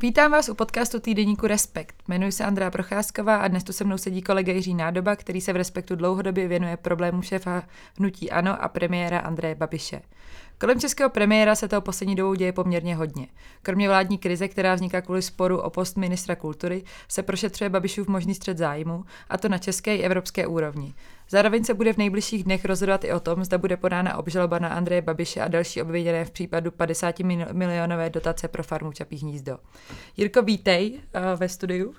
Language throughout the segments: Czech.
Vítám vás u podcastu týdeníku Respekt. Jmenuji se Andrea Procházková a dnes tu se mnou sedí kolega Jiří Nádoba, který se v Respektu dlouhodobě věnuje problému šéfa hnutí ANO a premiéra Andreje Babiše. Kolem českého premiéra se toho poslední dobou děje poměrně hodně. Kromě vládní krize, která vzniká kvůli sporu o post ministra kultury, se prošetřuje Babišův možný střed zájmu, a to na české i evropské úrovni. Zároveň se bude v nejbližších dnech rozhodovat i o tom, zda bude podána obžaloba na Andreje Babiše a další obviněné v případu 50 milionové dotace pro farmu Čapí hnízdo. Jirko, vítej uh, ve studiu. Uh,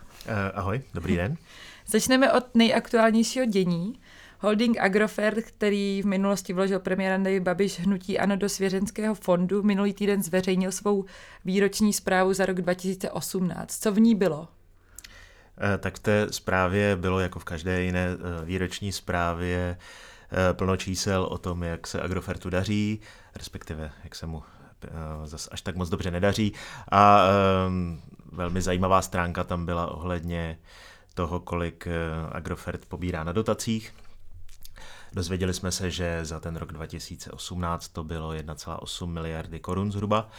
ahoj, dobrý den. Začneme od nejaktuálnějšího dění. Holding Agrofert, který v minulosti vložil premiér Andrej Babiš hnutí ANO do svěřenského fondu, minulý týden zveřejnil svou výroční zprávu za rok 2018. Co v ní bylo? Eh, tak v té zprávě bylo jako v každé jiné eh, výroční zprávě eh, plno čísel o tom, jak se Agrofertu daří, respektive jak se mu zas až tak moc dobře nedaří. A um, velmi zajímavá stránka tam byla ohledně toho, kolik Agrofert pobírá na dotacích. Dozvěděli jsme se, že za ten rok 2018 to bylo 1,8 miliardy korun zhruba,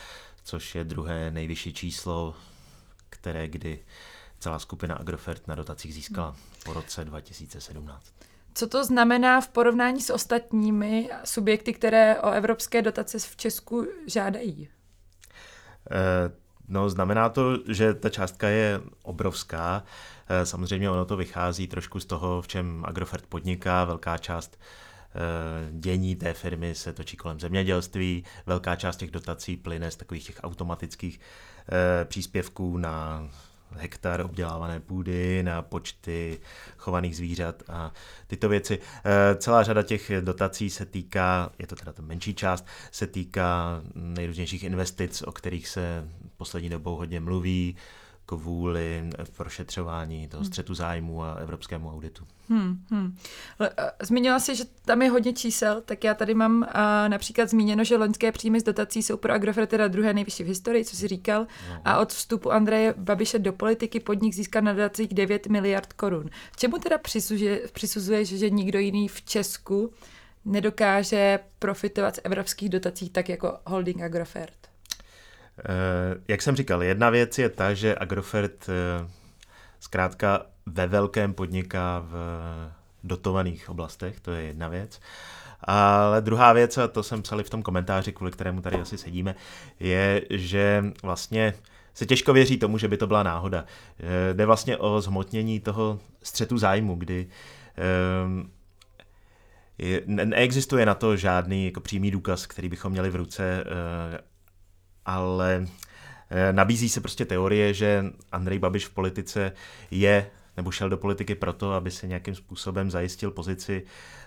což je druhé nejvyšší číslo, které kdy celá skupina Agrofert na dotacích získala po roce 2017. Co to znamená v porovnání s ostatními subjekty, které o evropské dotace v Česku žádají? Eh, no, znamená to, že ta částka je obrovská. Eh, samozřejmě ono to vychází trošku z toho, v čem Agrofert podniká. Velká část eh, dění té firmy se točí kolem zemědělství. Velká část těch dotací plyne z takových těch automatických příspěvků na hektar obdělávané půdy, na počty chovaných zvířat a tyto věci. Eh, celá řada těch dotací se týká, je to teda ta menší část, se týká nejrůznějších investic, o kterých se poslední dobou hodně mluví, kvůli prošetřování toho hmm. střetu zájmu a evropskému auditu. Hmm, hmm. Zmínila jsi, že tam je hodně čísel, tak já tady mám uh, například zmíněno, že loňské příjmy z dotací jsou pro Agrofert teda druhé nejvyšší v historii, co jsi říkal, no. a od vstupu Andreje Babiše do politiky podnik získal na dotacích 9 miliard korun. Čemu teda přisuzuje, přisuzuješ, že nikdo jiný v Česku nedokáže profitovat z evropských dotací tak jako holding Agrofert? Eh, jak jsem říkal, jedna věc je ta, že Agrofert eh, zkrátka ve velkém podniká v dotovaných oblastech, to je jedna věc. Ale druhá věc, a to jsem psali v tom komentáři, kvůli kterému tady asi sedíme, je, že vlastně se těžko věří tomu, že by to byla náhoda. Eh, jde vlastně o zhmotnění toho střetu zájmu, kdy neexistuje na to žádný jako přímý důkaz, který bychom měli v ruce ale eh, nabízí se prostě teorie, že Andrej Babiš v politice je nebo šel do politiky proto, aby se nějakým způsobem zajistil pozici,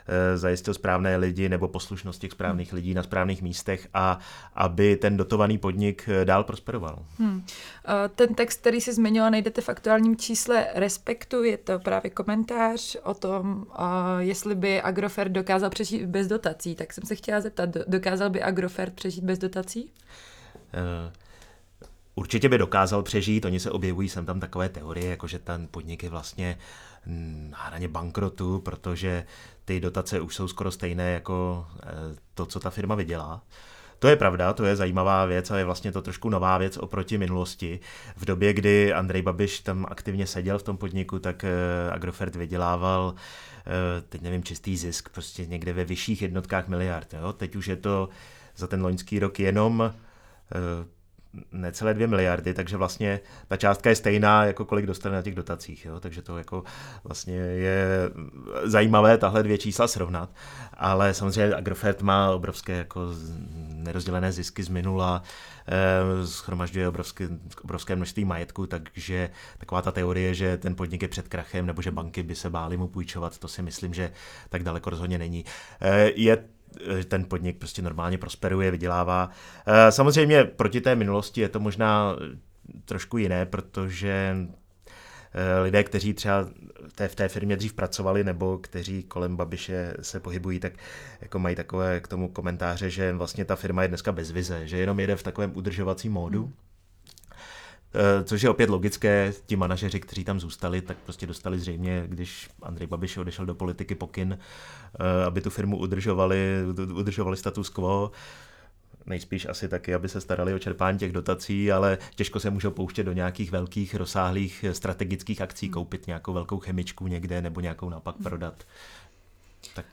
eh, zajistil správné lidi nebo poslušnost těch správných lidí na správných místech a aby ten dotovaný podnik eh, dál prosperoval. Hmm. Ten text, který si zmiňovala, najdete v aktuálním čísle Respektu, je to právě komentář o tom, jestli by Agrofert dokázal přežít bez dotací. Tak jsem se chtěla zeptat, dokázal by Agrofert přežít bez dotací? Eh, určitě by dokázal přežít, oni se objevují sem tam takové teorie, jako že ten podnik je vlastně na hraně bankrotu, protože ty dotace už jsou skoro stejné jako eh, to, co ta firma vydělá. To je pravda, to je zajímavá věc a je vlastně to trošku nová věc oproti minulosti. V době, kdy Andrej Babiš tam aktivně seděl v tom podniku, tak eh, Agrofert vydělával, teď nevím, čistý zisk, prostě někde ve vyšších jednotkách miliard. Jo? Teď už je to za ten loňský rok jenom necelé dvě miliardy, takže vlastně ta částka je stejná, jako kolik dostane na těch dotacích, jo? takže to jako vlastně je zajímavé tahle dvě čísla srovnat, ale samozřejmě Agrofert má obrovské jako nerozdělené zisky z minula, eh, schromažďuje obrovské, obrovské množství majetku, takže taková ta teorie, že ten podnik je před krachem nebo že banky by se bály mu půjčovat, to si myslím, že tak daleko rozhodně není. Eh, je Eh, ten podnik prostě normálně prosperuje, vydělává. Eh, samozřejmě proti té minulosti je to možná eh, trošku jiné, protože lidé, kteří třeba v té firmě dřív pracovali nebo kteří kolem Babiše se pohybují, tak jako mají takové k tomu komentáře, že vlastně ta firma je dneska bez vize, že jenom jede v takovém udržovacím módu. Hmm Eh, což je opět logické, ti manažeři, kteří tam zůstali, tak prostě dostali zřejmě, když Andrej Babiš odešel do politiky pokyn, eh, aby tu firmu udržovali, udržovali status quo. nejspíš asi taky, aby se starali o čerpání těch dotací, ale těžko se můžou pouštět do nějakých velkých, rozsáhlých strategických akcí, hmm. koupit nějakou velkou chemičku někde nebo nějakou napak prodat. Tak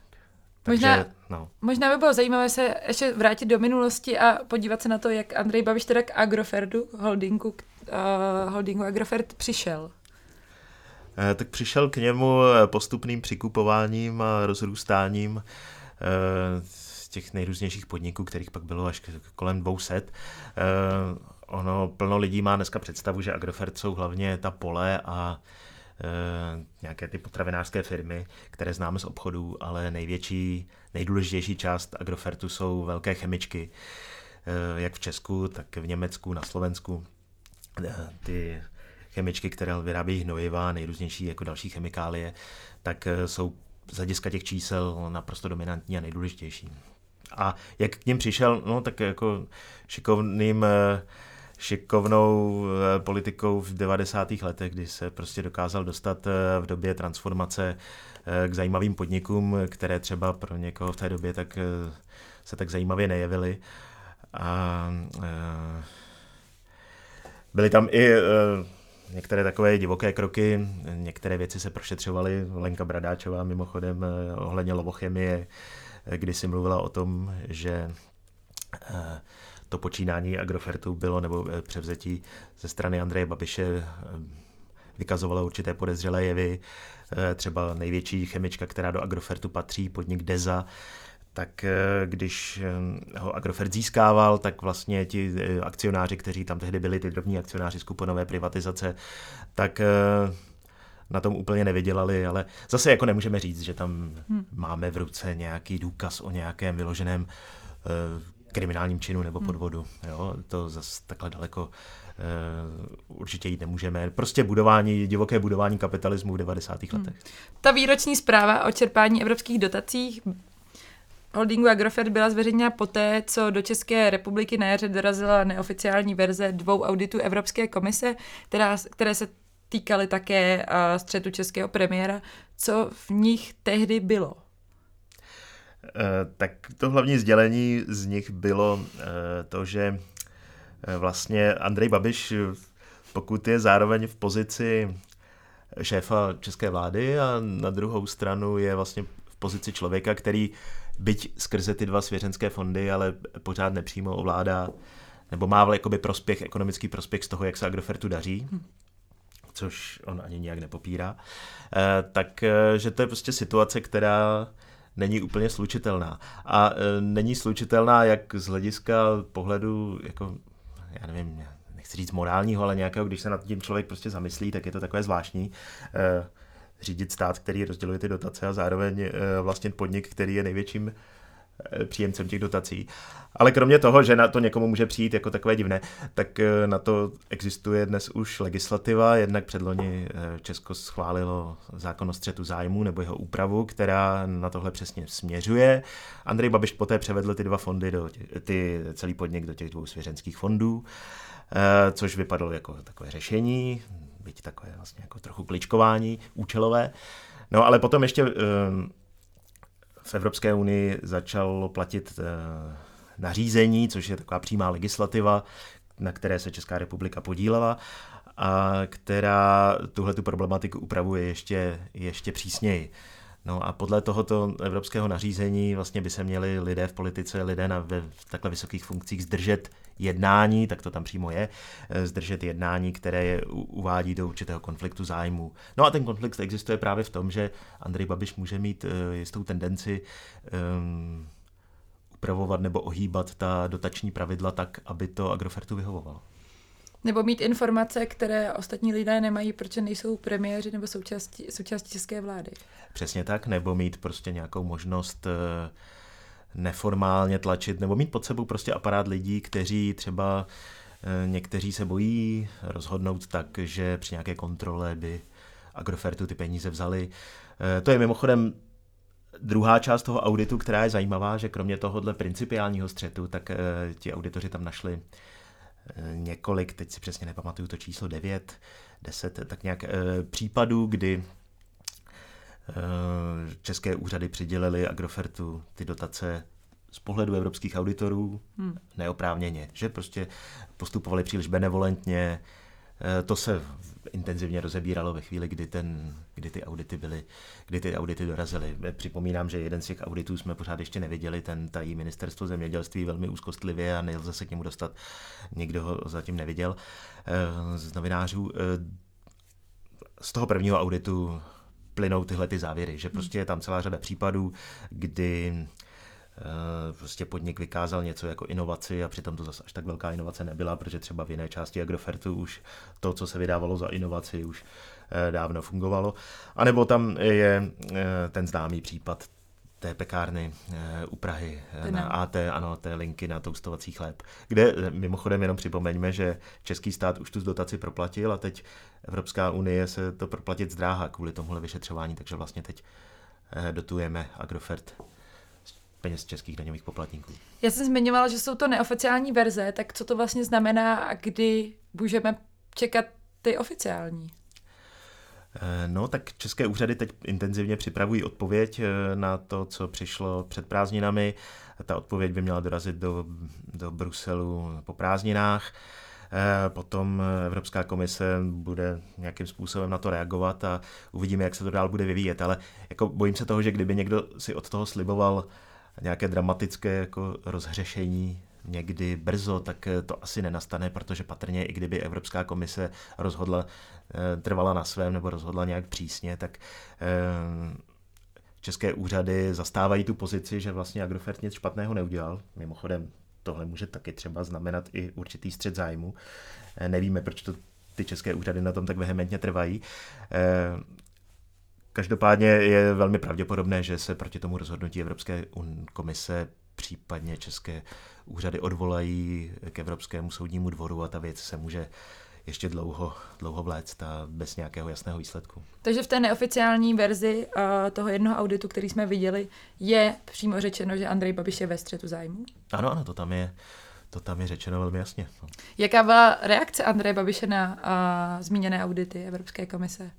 takže, možná, no. možná by bylo zajímavé se ještě vrátit do minulosti a podívat se na to, jak Andrej Babiš teda k Agroferdu, holdingu, uh, holdingu Agrofert přišel. Eh, tak přišel k němu postupným přikupováním a rozrůstáním eh, těch nejrůznějších podniků, kterých pak bylo až kolem 200. Eh, ono plno lidí má dneska představu, že Agrofert jsou hlavně ta pole a Eh, nějaké ty potravinářské firmy, které známe z obchodů, ale největší, nejdůležitější část Agrofertu jsou velké chemičky, eh, jak v Česku, tak v Německu, na Slovensku. Eh, ty chemičky, které vyrábí hnojiva, nejrůznější jako další chemikálie, tak jsou z hlediska těch čísel naprosto dominantní a nejdůležitější. A jak k ním přišel, no tak jako šikovným šikovnou eh, politikou v 90. letech, kdy se prostě dokázal dostat eh, v době transformace eh, k zajímavým podnikům, které třeba pro někoho v té době tak se tak zajímavě nejevily. A byly tam i některé takové divoké kroky, některé věci se prošetřovaly. Lenka Bradáčová mimochodem ohledně lovochemie, kdy si mluvila o tom, že to počínání Agrofertu bylo, nebo eh, převzetí ze strany Andreje Babiše eh, vykazovalo určité podezřelé jevy. Eh, třeba největší chemička, která do Agrofertu patří, podnik Deza, tak když ho Agrofert získával, tak vlastně ti akcionáři, kteří tam tehdy byli, ty drobní akcionáři z kuponové privatizace, tak na tom úplně nevydělali, ale zase jako nemůžeme říct, že tam hmm. máme v ruce nějaký důkaz o nějakém vyloženém kriminálním činu nebo hmm. podvodu. Jo? To zase takhle daleko uh, určitě jít nemůžeme. Prostě budování, divoké budování kapitalismu v 90. Hmm. letech. Ta výroční zpráva o čerpání evropských dotacích holdingu Agrofert byla zveřejněna poté, co do České republiky na jaře dorazila neoficiální verze dvou auditů Evropské komise, která, které se týkaly také uh, střetu českého premiéra. Co v nich tehdy bylo? Eh, tak to hlavní sdělení z nich bylo eh, to, že eh, vlastně Andrej Babiš, pokud je zároveň v pozici šéfa české vlády a na druhou stranu je vlastně v pozici člověka, který byť skrze ty dva svěřenské fondy, ale pořád nepřímo ovládá nebo má jakoby prospěch, ekonomický prospěch z toho, jak se Agrofertu daří, hm. což on ani nijak nepopírá, tak že to je prostě situace, která není úplně slučitelná. A e, není slučitelná jak z hlediska pohledu, jako, já nevím, nechci říct morálního, ale nějakého, když se nad tím člověk prostě zamyslí, tak je to takové zvláštní. E, řídit stát, který rozděluje ty dotace a zároveň e, vlastně podnik, který je největším příjemcem těch dotací. Ale kromě toho, že na to někomu může přijít jako takové divné, tak eh, na to existuje dnes už legislativa. Jednak předloni eh, Česko schválilo zákon o střetu zájmu nebo jeho úpravu, která na tohle přesně směřuje. Andrej Babiš poté převedl ty dva fondy, do ty celý podnik do těch dvou svěřenských fondů, což vypadalo jako takové řešení, byť takové vlastně jako trochu kličkování účelové. No ale potom ještě v Evropské unii začalo platit eh, nařízení, což je taková přímá legislativa, na které se Česká republika podílela a která tuhle tu problematiku upravuje ještě, ještě přísněji. No a podle tohoto evropského nařízení vlastně by se měli lidé v politice, lidé na ve, takhle vysokých funkcích zdržet jednání, tak to tam přímo je, eh, zdržet jednání, které je uvádí do určitého konfliktu zájmu. No a ten konflikt existuje právě v tom, že Andrej Babiš může mít uh, jistou tendenci um, upravovat nebo ohýbat ta dotační pravidla tak, aby to Agrofertu vyhovovalo. Nebo mít informace, které ostatní lidé nemají, protože nejsou premiéři nebo součástí, součástí české vlády. Přesně tak, nebo mít prostě nějakou možnost uh, neformálně tlačit, nebo mít pod sebou prostě aparát lidí, kteří třeba eh, někteří se bojí rozhodnout tak, že při nějaké kontrole by Agrofertu ty peníze vzali. Eh, to je mimochodem druhá část toho auditu, která je zajímavá, že kromě tohohle principiálního střetu, tak eh, ti auditoři tam našli několik, teď si přesně nepamatuju to číslo, 9, 10, tak nějak případů, kdy české úřady přidělili Agrofertu ty dotace z pohledu evropských auditorů hmm. neoprávněně, že prostě postupovali příliš benevolentně, Eh, to se intenzivně rozebíralo ve chvíli, kdy, ten, kdy, ty audity byly, kdy ty audity dorazily. Eh, připomínám, že jeden z těch auditů jsme pořád ještě neviděli, ten tají ministerstvo zemědělství velmi úzkostlivě a nelze se k němu dostat, nikdo ho zatím neviděl eh, z novinářů. Z toho prvního auditu plynou tyhle ty závěry, že prostě je tam celá řada případů, kdy Eh, prostě podnik vykázal něco jako inovaci a přitom to zase až tak velká inovace nebyla, protože třeba v jiné části Agrofertu už to, co se vydávalo za inovaci, už eh, dávno fungovalo. A nebo tam je eh, ten známý případ té pekárny u Prahy na AT, ano, té linky na toustovací chléb, kde mimochodem jenom připomeňme, že český stát už tu z dotaci proplatil a teď Evropská unie se to proplatit zdráhá kvůli tomuhle vyšetřování, takže vlastně teď dotujeme Agrofert peněz českých daňových poplatníků. Já jsem zmiňovala, že jsou to neoficiální verze, tak co to vlastně znamená a kdy můžeme čekat ty oficiální? Eh, no, tak české úřady teď intenzivně připravují odpověď eh, na to, co přišlo před prázdninami. Ta odpověď by měla dorazit do, do Bruselu po prázdninách. Eh, potom Evropská komise bude nějakým způsobem na to reagovat a uvidíme, jak se to dál bude vyvíjet. Ale jako bojím se toho, že kdyby někdo si od toho sliboval nějaké dramatické jako rozhřešení někdy brzo, tak eh, to asi nenastane, protože patrně i kdyby Evropská komise rozhodla, eh, trvala na svém nebo rozhodla nějak přísně, tak eh, české úřady zastávají tu pozici, že vlastně Agrofert nic špatného neudělal. Mimochodem, tohle může taky třeba znamenat i určitý střed zájmu. Nevíme, proč to ty české úřady na tom tak vehementně trvají. Každopádně je velmi pravděpodobné, že se proti tomu rozhodnutí Evropské komise případně české úřady odvolají k Evropskému soudnímu dvoru a ta věc se může ještě dlouho, dlouho vléct a bez nějakého jasného výsledku. Takže v té neoficiální verzi uh, toho jednoho auditu, který jsme viděli, je přímo řečeno, že Andrej Babiš je ve střetu zájmu? Ano, ano, to tam je, to tam je řečeno velmi jasně. No. Jaká byla reakce Andreje Babiše na uh, zmíněné audity Evropské komise?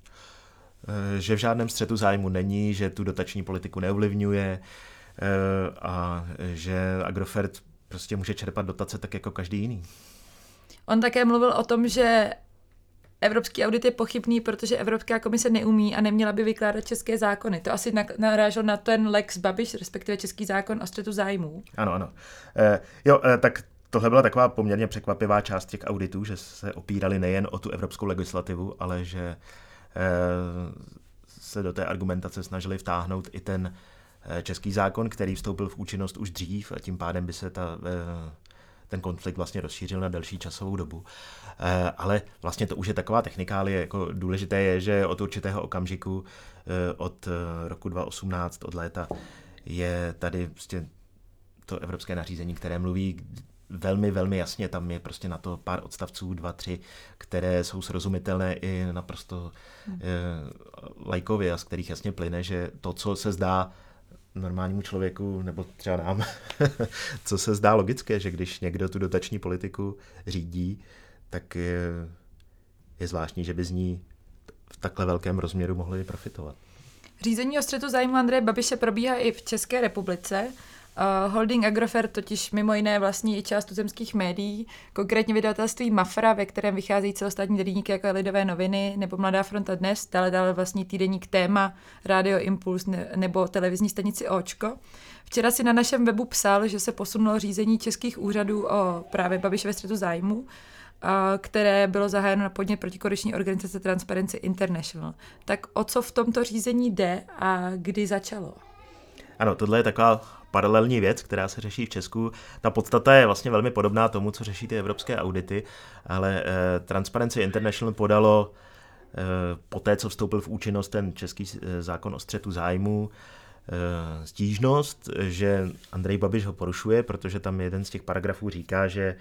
Eh, že v žádném střetu zájmu není, že tu dotační politiku neovlivňuje eh, a že Agrofert prostě může čerpat dotace tak jako každý jiný. On také mluvil o tom, že Evropský audit je pochybný, protože Evropská komise neumí a neměla by vykládat české zákony. To asi narážel na ten Lex Babiš, respektive český zákon o střetu zájmů. Ano, ano. E, jo, e, tak tohle byla taková poměrně překvapivá část těch auditů, že se opírali nejen o tu evropskou legislativu, ale že Eh, se do té argumentace snažili vtáhnout i ten eh, český zákon, který vstoupil v účinnost už dřív a tím pádem by se ta, eh, ten konflikt vlastně rozšířil na delší časovou dobu. Ale vlastně to už je taková technikálie. Jako důležité je, že od určitého okamžiku, od roku 2018, od léta, je tady prostě to evropské nařízení, které mluví velmi, velmi jasně. Tam je prostě na to pár odstavců, dva, tři, které jsou srozumitelné i naprosto hmm. eh, lajkově a z kterých jasně plyne, že to, co se zdá normálnímu člověku, nebo třeba nám, co se zdá logické, že když někdo tu dotační politiku řídí, tak je, zvláštní, že by z ní v takhle velkém rozměru mohli profitovat. Řízení o střetu zájmu Andreje Babiše probíhá i v České republice. Uh, holding Agrofert totiž mimo jiné vlastní i část tuzemských médií, konkrétně vydavatelství Mafra, ve kterém vycházejí celostátní denníky jako Lidové noviny nebo Mladá fronta dnes, dále dále vlastní týdeník Téma, Radio Impuls ne, nebo televizní stanici Očko. Včera si na našem webu psal, že se posunulo řízení českých úřadů o právě Babiš ve střetu zájmu, které bylo zahájeno na podnět protikorupční organizace Transparency International. Tak o co v tomto řízení jde a kdy začalo? Ano, tohle je taková paralelní věc, která se řeší v Česku. Ta podstata je vlastně velmi podobná tomu, co řeší ty evropské audity, ale eh, Transparency International podalo eh, po té, co vstoupil v účinnost ten český eh, zákon o střetu zájmu, stížnost, že Andrej Babiš ho porušuje, protože tam jeden z těch paragrafů říká, že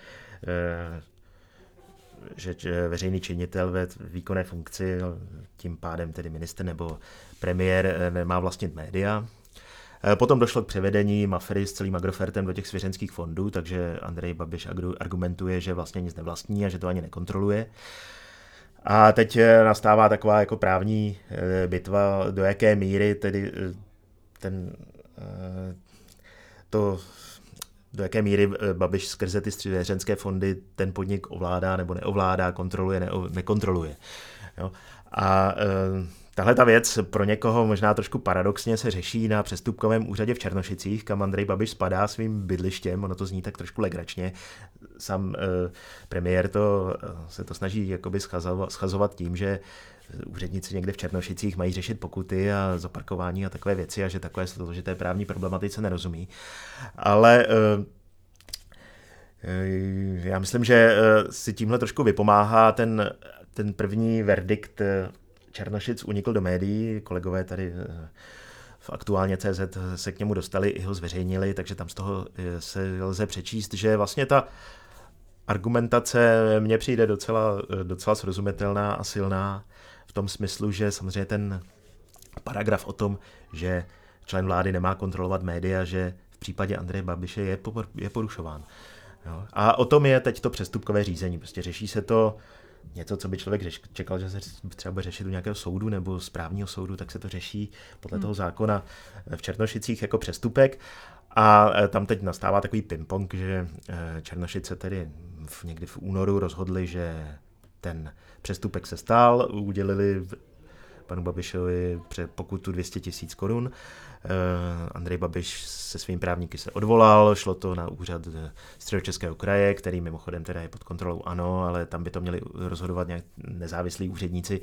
že veřejný činitel ve výkonné funkci, tím pádem tedy minister nebo premiér, nemá vlastnit média, potom došlo k převedení Mafery s celým Agrofertem do těch svěřenských fondů, takže Andrej Babiš argumentuje, že vlastně nic nevlastní a že to ani nekontroluje. A teď eh, nastává taková jako právní eh, bitva, do jaké míry tedy ten, to do jaké míry Babiš skrze ty svěřenské fondy ten podnik ovládá nebo neovládá, kontroluje, ne, nekontroluje. Jo? A Tahle ta věc pro někoho možná trošku paradoxně se řeší na přestupkovém úřadě v Černošicích, kam Andrej Babiš spadá svým bydlištěm, ono to zní tak trošku legračně. Sam eh, premiér to, eh, se to snaží jakoby schazovat, schazovat tím, že úředníci někde v Černošicích mají řešit pokuty a zaparkování a takové věci a že takové složité právní problematice nerozumí. Ale eh, eh já myslím, že eh, si tímhle trošku vypomáhá ten, ten první verdikt Černošic unikl do médií, kolegové tady eh, v aktuálně CZ se k němu dostali, i ho zveřejnili, takže tam z toho eh, se lze přečíst, že vlastně ta argumentace mně přijde docela, eh, docela srozumitelná a silná v tom smyslu, že samozřejmě ten paragraf o tom, že člen vlády nemá kontrolovat média, že v případě Andreje Babiše je, je porušován. Jo? A o tom je teď to přestupkové řízení. Prostě řeší se to něco, co by člověk řeš, čekal, že se třeba bude řešit u nějakého soudu nebo správního soudu, tak se to řeší podle hmm. toho zákona v Černošicích jako přestupek. A e, tam teď nastává takový ping-pong, že e, Černošice tedy v, někdy v únoru rozhodli, že ten přestupek se stál, udělili panu Babišovi pokutu 200 tisíc korun. Eh, Andrej Babiš se svým právníky se odvolal, šlo to na úřad středočeského kraje, který mimochodem teda je pod kontrolou ANO, ale tam by to měli rozhodovat nějak nezávislí úředníci.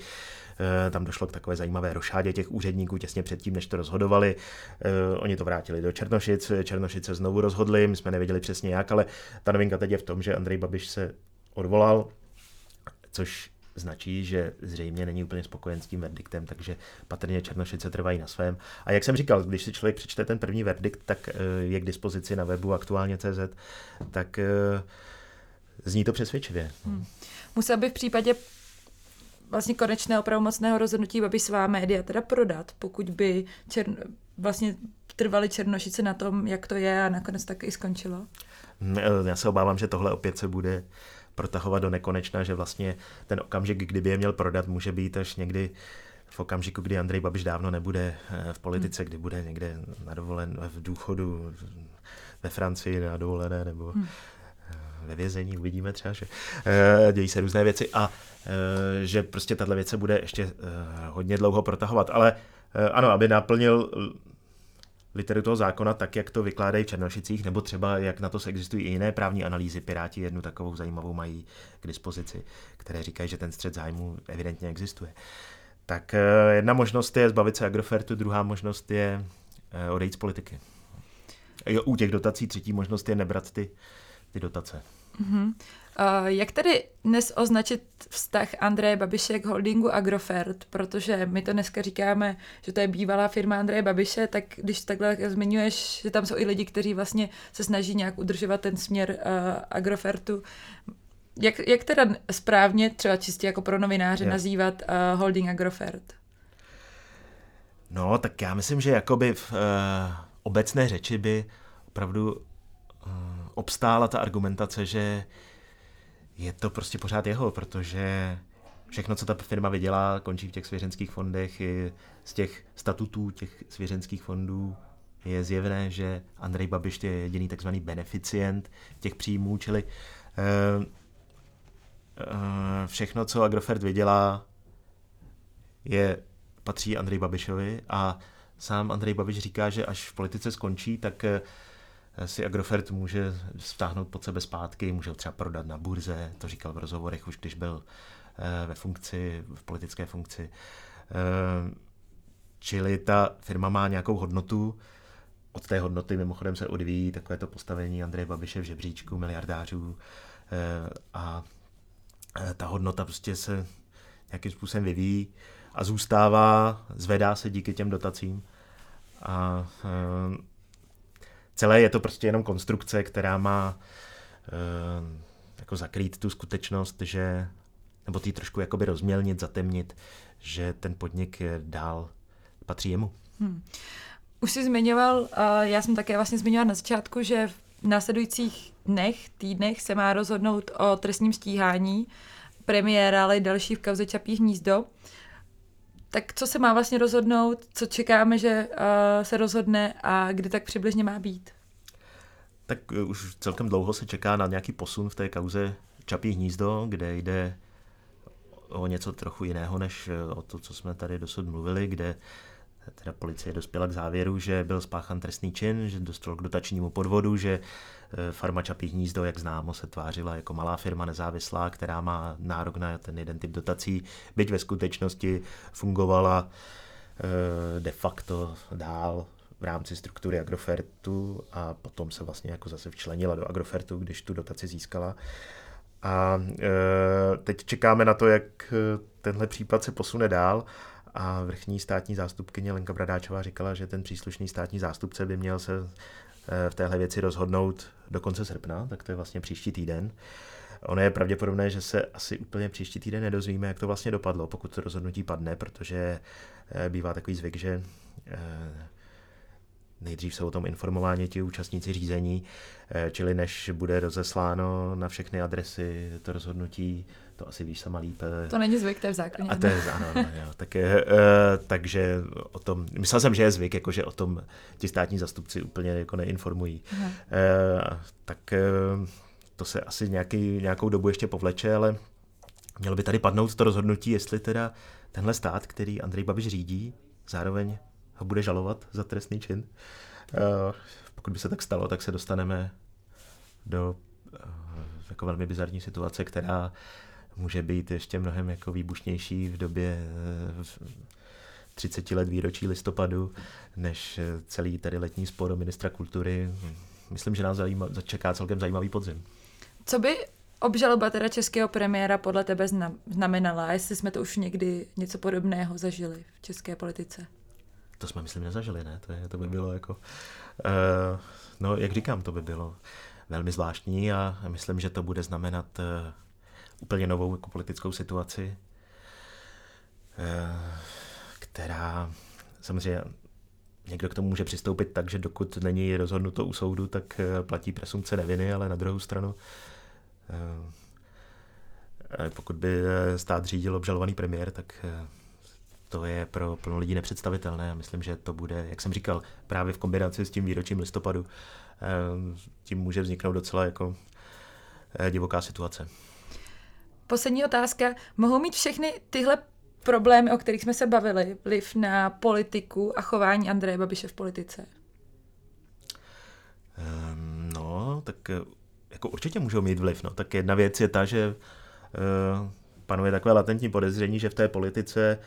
Eh, tam došlo k takové zajímavé rošádě těch úředníků těsně předtím, než to rozhodovali. Eh, oni to vrátili do Černošic, Černošice znovu rozhodli, my jsme nevěděli přesně jak, ale ta novinka teď je v tom, že Andrej Babiš se odvolal, což značí, že zřejmě není úplně spokojen s tím verdiktem, takže patrně Černošice trvají na svém. A jak jsem říkal, když si člověk přečte ten první verdikt, tak eh, je k dispozici na webu aktuálně CZ, tak eh, zní to přesvědčivě. Hmm. Musel by v případě vlastně konečného pravomocného rozhodnutí Babi svá média teda prodat, pokud by čern, vlastně trvali Černošice na tom, jak to je a nakonec tak i skončilo? Hmm, eh, já se obávám, že tohle opět se bude protahovat do nekonečna, že vlastně ten okamžik, kdyby je měl prodat, může být až někdy v okamžiku, kdy Andrej Babiš dávno nebude eh, v politice, kdy bude někde na dovolen, v důchodu ve Francii na dovolené nebo hmm. Eh, ve vězení, uvidíme třeba, že eh, dějí se různé věci a že prostě tahle věc se bude ještě hodně dlouho protahovat. Ale ano, aby naplnil literu toho zákona, tak jak to vykládají v Černošicích, nebo třeba jak na to se existují i jiné právní analýzy. Piráti jednu takovou zajímavou mají k dispozici, které říkají, že ten střed zájmu evidentně existuje. Tak eh, jedna možnost je zbavit se Agrofertu, druhá možnost je eh, odejít z politiky. Jo, u těch dotací třetí možnost je nebrat ty, ty dotace. Mm-hmm. Uh, jak tedy dnes označit vztah Andreje Babiše k holdingu Agrofert, protože my to dneska říkáme, že to je bývalá firma Andreje Babiše, tak když takhle zmiňuješ, že tam jsou i lidi, kteří vlastně se snaží nějak udržovat ten směr uh, Agrofertu, jak, jak teda správně, třeba čistě jako pro novináře, je. nazývat uh, holding Agrofert? No, tak já myslím, že jakoby v uh, obecné řeči by opravdu uh, obstála ta argumentace, že je to prostě pořád jeho, protože všechno, co ta firma vydělá, končí v těch svěřenských fondech. I z těch statutů těch svěřenských fondů je zjevné, že Andrej Babiš je jediný takzvaný beneficient těch příjmů, čili uh, uh, všechno, co Agrofert vydělá, je, patří Andrej Babišovi a sám Andrej Babiš říká, že až v politice skončí, tak uh, si Agrofert může stáhnout pod sebe zpátky, může ho třeba prodat na burze, to říkal v rozhovorech už, když byl eh, ve funkci, v politické funkci. Eh, čili ta firma má nějakou hodnotu, od té hodnoty mimochodem se odvíjí takové to postavení Andreje Babiše v žebříčku miliardářů eh, a ta hodnota prostě se nějakým způsobem vyvíjí a zůstává, zvedá se díky těm dotacím a celé je to prostě jenom konstrukce, která má uh, jako zakrýt tu skutečnost, že nebo ty trošku jakoby rozmělnit, zatemnit, že ten podnik dál patří jemu. Hmm. Už jsi zmiňoval, uh, já jsem také vlastně zmiňoval na začátku, že v následujících dnech, týdnech se má rozhodnout o trestním stíhání premiéra, ale i další v kauze Čapí hnízdo. Tak co se má vlastně rozhodnout, co čekáme, že uh, se rozhodne a kdy tak přibližně má být? Tak eh, už celkem dlouho se čeká na nějaký posun v té kauze Čapí hnízdo, kde jde o něco trochu jiného, než eh, o to, co jsme tady dosud mluvili, kde teda policie dospěla k závěru, že byl spáchan trestný čin, že dostal k dotačnímu podvodu, že eh, farma Čapí hnízdo, jak známo, se tvářila jako malá firma nezávislá, která má nárok na ten jeden typ dotací, byť ve skutečnosti fungovala de facto dál v rámci struktury Agrofertu a potom se vlastně jako zase včlenila do Agrofertu, když tu dotaci získala. A e, teď čekáme na to, jak tenhle případ se posune dál a vrchní státní zástupkyně Lenka Bradáčová říkala, že ten příslušný státní zástupce by měl se e, v téhle věci rozhodnout do konce srpna, tak to je vlastně příští týden. Ono je pravděpodobné, že se asi úplně příští týden nedozvíme, jak to vlastně dopadlo, pokud to rozhodnutí padne, protože e, bývá takový zvyk, že Nejdřív jsou o tom informováni ti účastníci řízení, eh, čili než bude rozesláno na všechny adresy to rozhodnutí, to asi víš sama líp. Eh. To není zvyk, to je v zákoně. A to je, ano, ano jo. Tak, je, eh, takže o tom, myslel jsem, že je zvyk, jako že o tom ti státní zastupci úplně jako neinformují. Aha. Tak to se asi nějaký, nějakou dobu ještě povleče, ale mělo by tady padnout to rozhodnutí, jestli teda tenhle stát, který Andrej Babiš řídí, zároveň ho bude žalovat za trestný čin. Uh, pokud by se tak stalo, tak se dostaneme do uh, jako velmi bizarní situace, která může být ještě mnohem jako výbušnější v době uh, 30 let výročí listopadu, než celý tady letní spor o ministra kultury. Myslím, že nás zajíma, čeká celkem zajímavý podzim. Co by obžaloba teda českého premiéra podle tebe znamenala, jestli jsme to už někdy něco podobného zažili v české politice? To jsme, myslím, nezažili, ne? To, je, to by bylo jako... Uh, no, jak říkám, to by bylo velmi zvláštní a myslím, že to bude znamenat uh, úplně novou jako politickou situaci, uh, která samozřejmě někdo k tomu může přistoupit tak, že dokud není rozhodnuto u soudu, tak platí presumce neviny, ale na druhou stranu pokud by stát řídil obžalovaný premiér, tak to je pro plno lidí nepředstavitelné. Myslím, že to bude, jak jsem říkal, právě v kombinaci s tím výročím listopadu, eh, tím může vzniknout docela jako eh, divoká situace. Poslední otázka. Mohou mít všechny tyhle problémy, o kterých jsme se bavili, vliv na politiku a chování Andreje Babiše v politice? Um, no, tak eh, jako určitě můžou mít vliv. No. Tak jedna věc je ta, že uh, panuje takové latentní podezření, že v té politice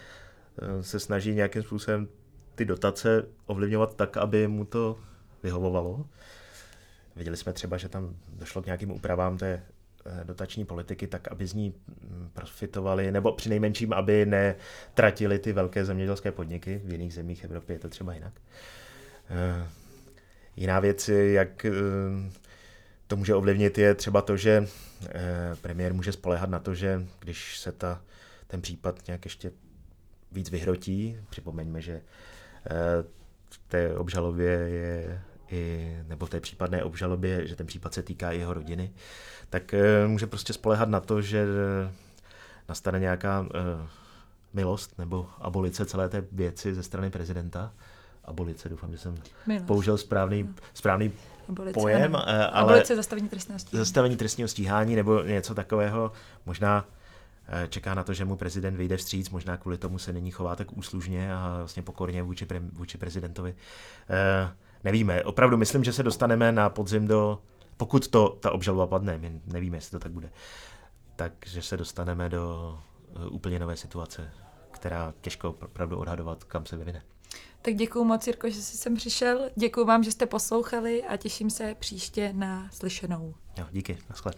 Eh, se snaží nějakým způsobem ty dotace ovlivňovat tak, aby mu to vyhovovalo. Viděli jsme třeba, že tam došlo k nějakým úpravám té eh, dotační politiky, tak aby z ní mm, profitovali, nebo při nejmenším, aby netratili ty velké zemědělské podniky. V jiných zemích Evropy je to třeba jinak. Eh, jiná věc, jak to může ovlivnit, je třeba to, že premiér může spolehat na to, že když se ta, ten případ nějak ještě víc vyhrotí. Připomeňme, že eh, v té obžalobě je i, nebo v té případné obžalobě, že ten případ se týká jeho rodiny, tak eh, může prostě spolehat na to, že eh, nastane nějaká milost nebo abolice celé té věci ze strany prezidenta. Abolice, doufám, že jsem milost. použil správný, no. správný abolice, pojem. Ano. Ale abolice zastavení trestního stíhání. Zastavení trestního stíhání nebo něco takového. Možná Eh, čeká na to, že mu prezident vyjde vstříc, možná kvůli tomu se nyní chová tak úslužně a vlastně pokorně vůči, pre, vůči prezidentovi. Eh, nevíme, opravdu myslím, že se dostaneme na podzim do, pokud to ta obžaloba padne, my nevíme, jestli to tak bude, takže se dostaneme do eh, úplně nové situace, která těžko opravdu odhadovat, kam se vyvine. Tak děkuji moc, Jirko, že jsi sem přišel. Děkuji vám, že jste poslouchali a těším se příště na slyšenou. Jo, díky, naschle.